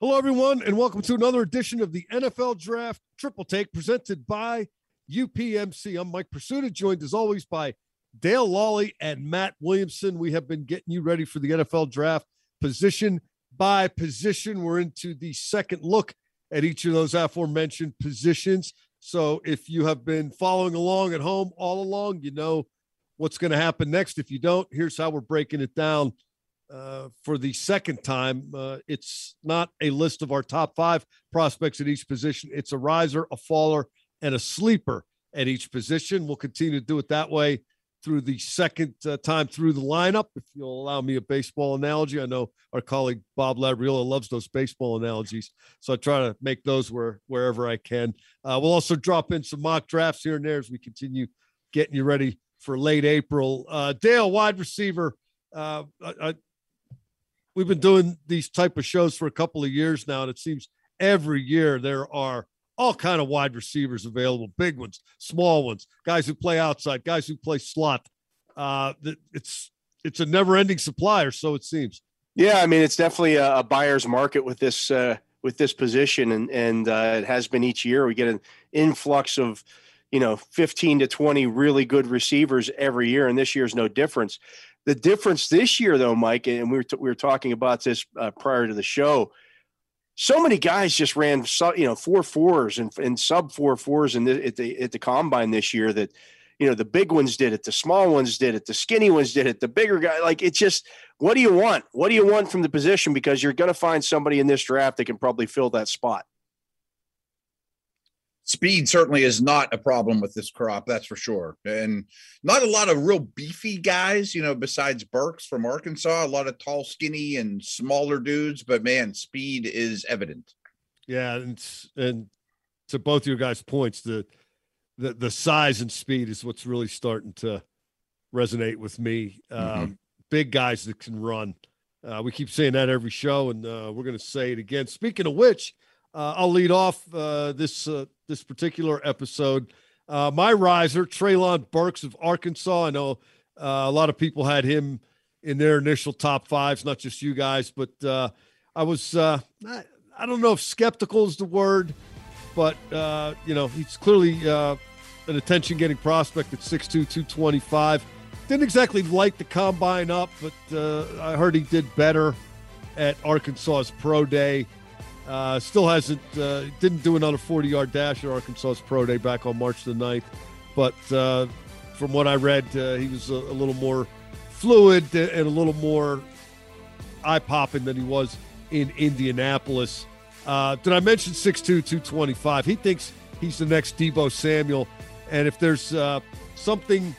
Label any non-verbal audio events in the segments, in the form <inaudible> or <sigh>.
Hello, everyone, and welcome to another edition of the NFL Draft Triple Take presented by UPMC. I'm Mike Prisuta, joined as always by Dale Lolley and Matt Williamson. We have been getting you ready for the NFL Draft position by position. We're into the second look at each of those aforementioned positions. So if you have been following along at home all along, you know what's going to happen next. If you don't, here's how we're breaking it down uh, for the second time. Uh, it's not a list of our top five prospects at each position, it's a riser, a faller, and a sleeper at each position. We'll continue to do it that way through the second uh, time through the lineup. If you'll allow me a baseball analogy, I know our colleague Bob Labriola loves those baseball analogies, so I try to make those where wherever I can. Uh, we'll also drop in some mock drafts here and there as we continue getting you ready for late April. Uh, Dale, wide receiver. I, we've been doing these type of shows for a couple of years now, and it seems every year there are all kind of wide receivers available, big ones, small ones, guys who play outside, guys who play slot. Uh, it's it's a never-ending supply, or so it seems. Yeah, I mean it's definitely a, a buyer's market with this uh, with this position, and and uh, it has been each year. We get an influx of you know 15 to 20 really good receivers every year, and this year is no difference. The difference this year, though, Mike, and we were t- we were talking about this uh, prior to the show. So many guys just ran, you know, four fours and, and sub four fours in the, at the at the combine this year. That you know the big ones did it, the small ones did it, the skinny ones did it, the bigger guy. Like it's just, what do you want? What do you want from the position? Because you're going to find somebody in this draft that can probably fill that spot speed certainly is not a problem with this crop, that's for sure. And not a lot of real beefy guys, you know, besides Burks from Arkansas, a lot of tall, skinny, and smaller dudes, but man, speed is evident. Yeah, and and to both your guys' points, the the the size and speed is what's really starting to resonate with me. Mm-hmm. Um, big guys that can run. Uh, we keep saying that every show, and uh, we're going to say it again. Speaking of which, uh, I'll lead off uh, this uh, this particular episode. Uh, my riser, Treylon Burks of Arkansas. I know uh, a lot of people had him in their initial top fives, not just you guys, but uh, I was I, I, don't know if skeptical is the word, but you know he's clearly an attention-getting prospect at 6'2", 225. Didn't exactly light the combine up, but I heard he did better at Arkansas's pro day. Uh, still hasn't, uh, didn't do another 40 yard dash at Arkansas's Pro Day back on March the 9th. But uh, from what I read, uh, he was a, a, little more fluid and a little more eye popping than he was in Indianapolis. Uh, did I mention 6'2, 225? He thinks he's the next Deebo Samuel. And if there's uh, something,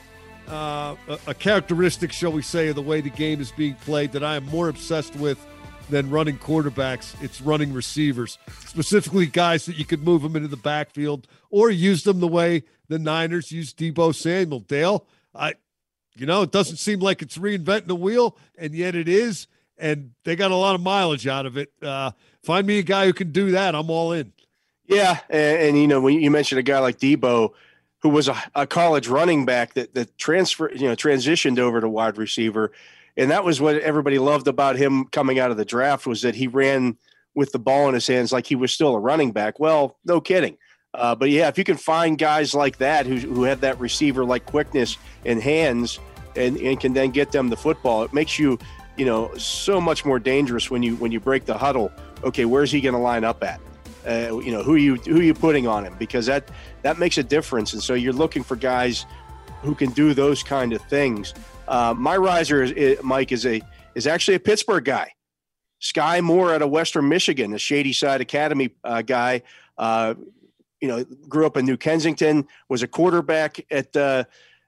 a, a characteristic, shall we say, of the way the game is being played that I am more obsessed with than running quarterbacks. It's running receivers, specifically guys that you could move them into the backfield or use them the way the Niners use Deebo Samuel. Dale, I, you know, it doesn't seem like it's reinventing the wheel, and yet it is. And they got a lot of mileage out of it. Uh, find me a guy who can do that. I'm all in. Yeah, and, and you know when you mentioned a guy like Deebo, who was a, a college running back that that transfer, you know, transitioned over to wide receiver and that was what everybody loved about him coming out of the draft was that he ran with the ball in his hands like he was still a running back. Well, no kidding. Uh, but yeah, if you can find guys like that who, who have that receiver like quickness and hands and, and can then get them the football, it makes you, you know, so much more dangerous when you when you break the huddle. Okay, where's he going to line up at? Uh, you know, who are you who you putting on him? Because that that makes a difference. And so you're looking for guys who can do those kind of things. Uh, my riser, is, Mike, is a is actually a Pittsburgh guy. Sky Moore out of Western Michigan, a Shady Side Academy uh, guy. Uh, you know, grew up in New Kensington, was a quarterback at uh,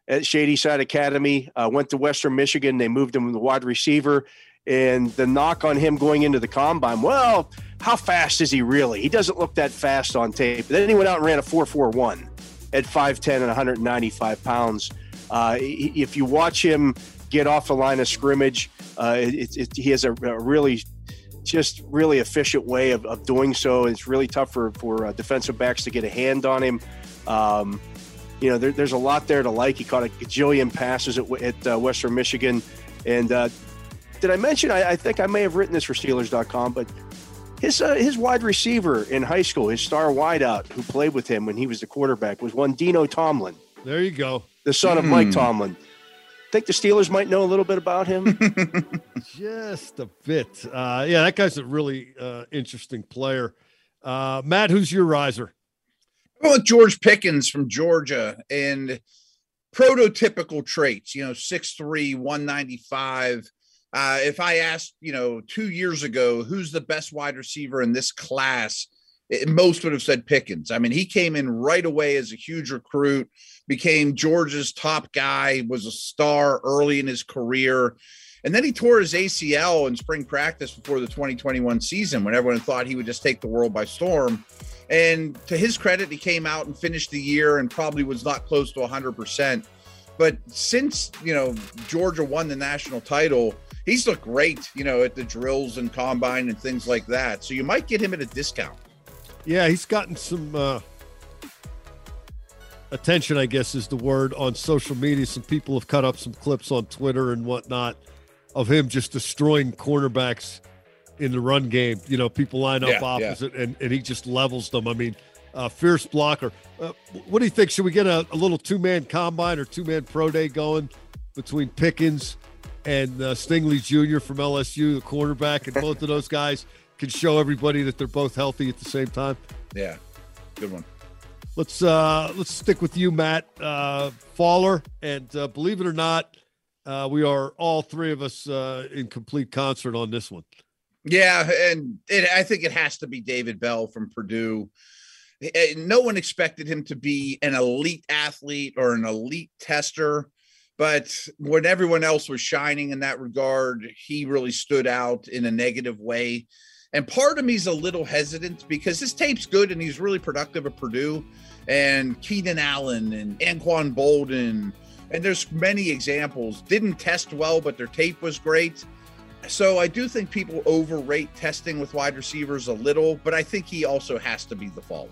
at Shady Side Academy. Uh, went to Western Michigan. They moved him to wide receiver. And the knock on him going into the combine, well, how fast is he really? He doesn't look that fast on tape. But Then he went out and ran a 4.41 at 5'10 and 195 pounds. Uh, if you watch him get off the line of scrimmage, uh, it, it, he has a, a, really just really efficient way of, of, doing so. It's really tough for, for uh, defensive backs to get a hand on him. Um, you know, there, there's a lot there to like. He caught a gajillion passes at, at uh, Western Michigan. And uh, did I mention, I, I, think I may have written this for Steelers.com, but his his wide receiver in high school, his star wideout who played with him when he was the quarterback, was one Dino Tomlin, There you go. The son of Mike Hmm. Tomlin. Think the Steelers might know a little bit about him? <laughs> Just a bit. Uh, yeah, that guy's a really uh, interesting player. Uh, Matt, who's your riser? I went with George Pickens from Georgia and prototypical traits, you know, 6'3, 195. Uh, if I asked, you know, two years ago, who's the best wide receiver in this class, it- Eh, most would have said Pickens. I mean, he came in right away as a huge recruit, became Georgia's top guy, was a star early in his career. And then he tore his ACL in spring practice before the 2021 season when everyone thought he would just take the world by storm. And to his credit, he came out and finished the year and probably was not close to 100%. But since, you know, Georgia won the national title, he's looked great, you know, at the drills and combine and things like that. So you might get him at a discount. Yeah, he's gotten some uh, attention, I guess is the word, on social media. Some people have cut up some clips on Twitter and whatnot of him just destroying cornerbacks in the run game. You know, people line up Yeah, yeah. opposite and, and he just levels them. I mean, uh, fierce blocker. Uh, what do you think? Should we get a, a little two man combine or two man pro day going between Pickens and uh, Stingley Jr. from LSU, the cornerback, and both of those guys can show everybody that they're both healthy at the same time? Yeah. Good one. Let's uh let's stick with you, Matt uh, Faller, and uh, believe it or not, uh, we are all three of us uh, in complete concert on this one. Yeah, and it, I think it has to be David Bell from Purdue. Eh, No one expected him to be an elite athlete or an elite tester, but when everyone else was shining in that regard, he really stood out in a negative way. And part of me's a little hesitant because his tape's good and he's really productive at Purdue. And Keenan Allen and Anquan Boldin, and there's many examples, didn't test well, but their tape was great. So I do think people overrate testing with wide receivers a little, but I think he also has to be the faller.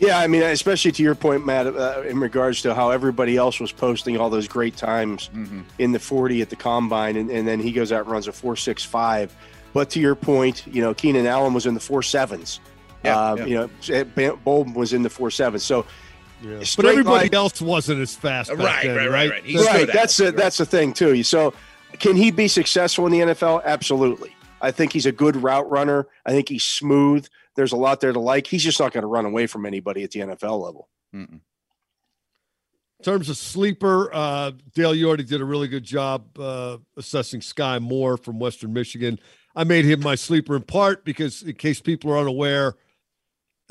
Yeah, I mean, especially to your point, Matt, uh, in regards to how everybody else was posting all those great times in the 40 at the combine, and, and then he goes out and runs a 4.65. But to your point, you know, Keenan Allen was in the 4.7s. Yeah, uh, yeah. You know, Ban- Boldin was in the 4.7s. So, Yeah. But everybody line- else wasn't as fast. Back Right, then, right, right, right. He That's- right, that's a, right. that's the thing too. So, can he be successful in the NFL? Absolutely. I think he's a good route runner. I think he's smooth. There's a lot there to like. He's just not going to run away from anybody at the NFL level. Mm-mm. In terms of sleeper, uh, Dale, you already did a really good job uh, assessing Sky Moore from Western Michigan. I made him my sleeper in part because, in case people are unaware,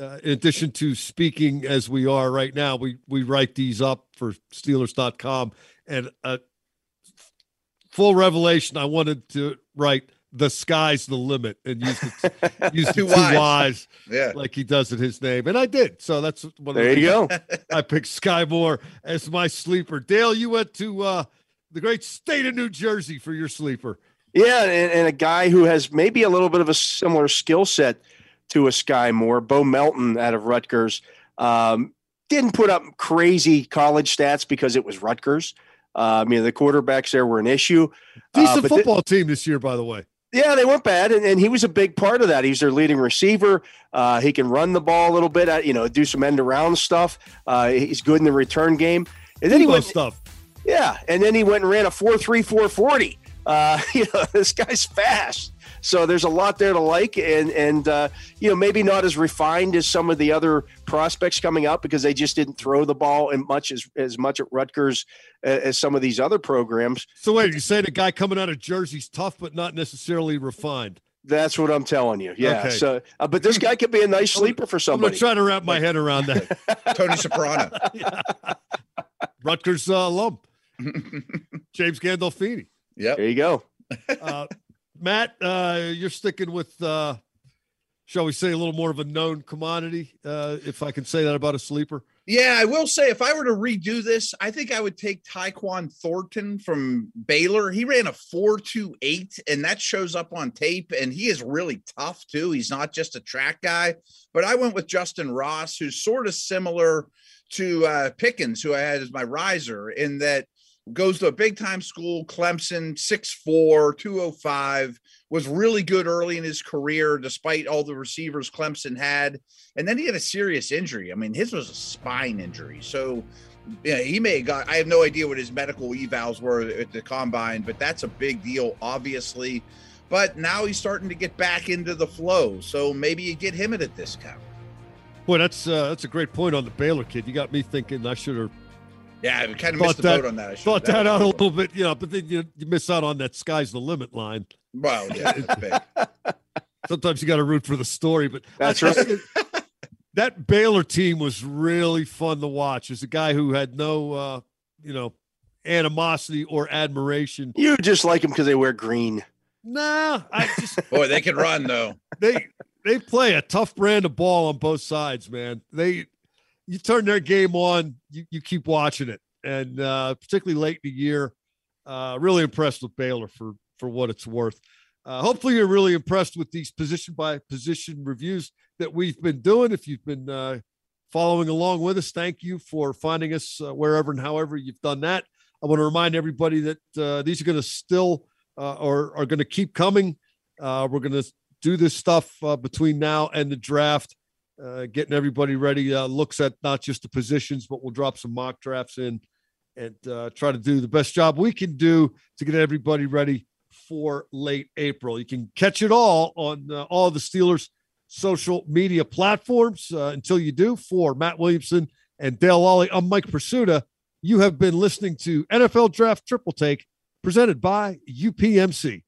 uh, in addition to speaking as we are right now, we we write these up for Steelers.com. And uh, full revelation, I wanted to write "the sky's the limit" and use the, <laughs> use the Two Ys. Yeah. like he does in his name, and I did. So that's one of the There you go. <laughs> I picked Sky Moore as my sleeper. Dale, you went to uh, the great state of New Jersey for your sleeper. Yeah, and, and a guy who has maybe a little bit of a similar skill set to a Sky Moore, Bo Melton out of Rutgers. Um, didn't put up crazy college stats because it was Rutgers. Um, you know, the quarterbacks there were an issue. Uh, Decent thi- football team this year, by the way. Yeah, they weren't bad, and, and he was a big part of that. He's their leading receiver. Uh, he can run the ball a little bit, uh, you know, do some end around stuff. Uh, he's good in the return game. And then he went, stuff. yeah, and then he went and ran a four three four forty. Uh, <laughs> you know, this guy's fast. So there's a lot there to like, and and uh, you know maybe not as refined as some of the other prospects coming up because they just didn't throw the ball in much as as much at Rutgers as, as some of these other programs. So wait, you say the guy coming out of Jersey's tough, but not necessarily refined. That's what I'm telling you. Yeah. Okay. So, uh, but this guy could be a nice sleeper for somebody. I'm somebody. gonna try to wrap my head around that. <laughs> Tony Soprano. <laughs> Rutgers uh, alum, James Gandolfini. Yep. There you go. <laughs> Uh, Matt, uh, you're sticking with, uh, shall we say, a little more of a known commodity, uh, if I can say that about a sleeper. Yeah, I will say if I were to redo this, I think I would take Tyquan Thornton from Baylor. He ran a 4.28, and that shows up on tape, and he is really tough too. He's not just a track guy, but I went with Justin Ross, who's sort of similar to uh, Pickens, who I had as my riser, in that goes to a big time school, Clemson, 6'4, 205, was really good early in his career, despite all the receivers Clemson had. And then he had a serious injury. I mean, his was a spine injury. So, yeah, he may have got, I have no idea what his medical evals were at the combine, but that's a big deal, obviously. But now he's starting to get back into the flow. So maybe you get him at a discount. Boy, that's uh, that's a great point on the Baylor kid. You got me thinking I should have yeah, I kind of missed the that, boat on that. I thought that, that out a little bit, you know, but then you, you miss out on that sky's the limit line. Wow, yeah, it's big. <laughs> Sometimes you got to root for the story, but that's right. that Baylor team was really fun to watch. As a guy who had no, uh, you know, animosity or admiration. You just like them because they wear green. Nah, I just <laughs> boy they can run though. They they play a tough brand of ball on both sides, man. They you turn their game on, you, you keep watching it, and uh, particularly late in the year, uh, really impressed with Baylor for for what it's worth. Uh, hopefully, you're really impressed with these position by position reviews that we've been doing. If you've been uh, following along with us, thank you for finding us uh, wherever and however you've done that. I want to remind everybody that uh, these are going to still or are going to keep coming. we're going to do this stuff between now and the draft uh, getting everybody ready. Uh, looks at not just the positions, but we'll drop some mock drafts in and uh, try to do the best job we can do to get everybody ready for late April. You can catch it all on uh, all the Steelers social media platforms. Uh, until you do, for Matt Williamson and Dale Lolley, I'm Mike Prisuta. You have been listening to NFL Draft Triple Take presented by UPMC.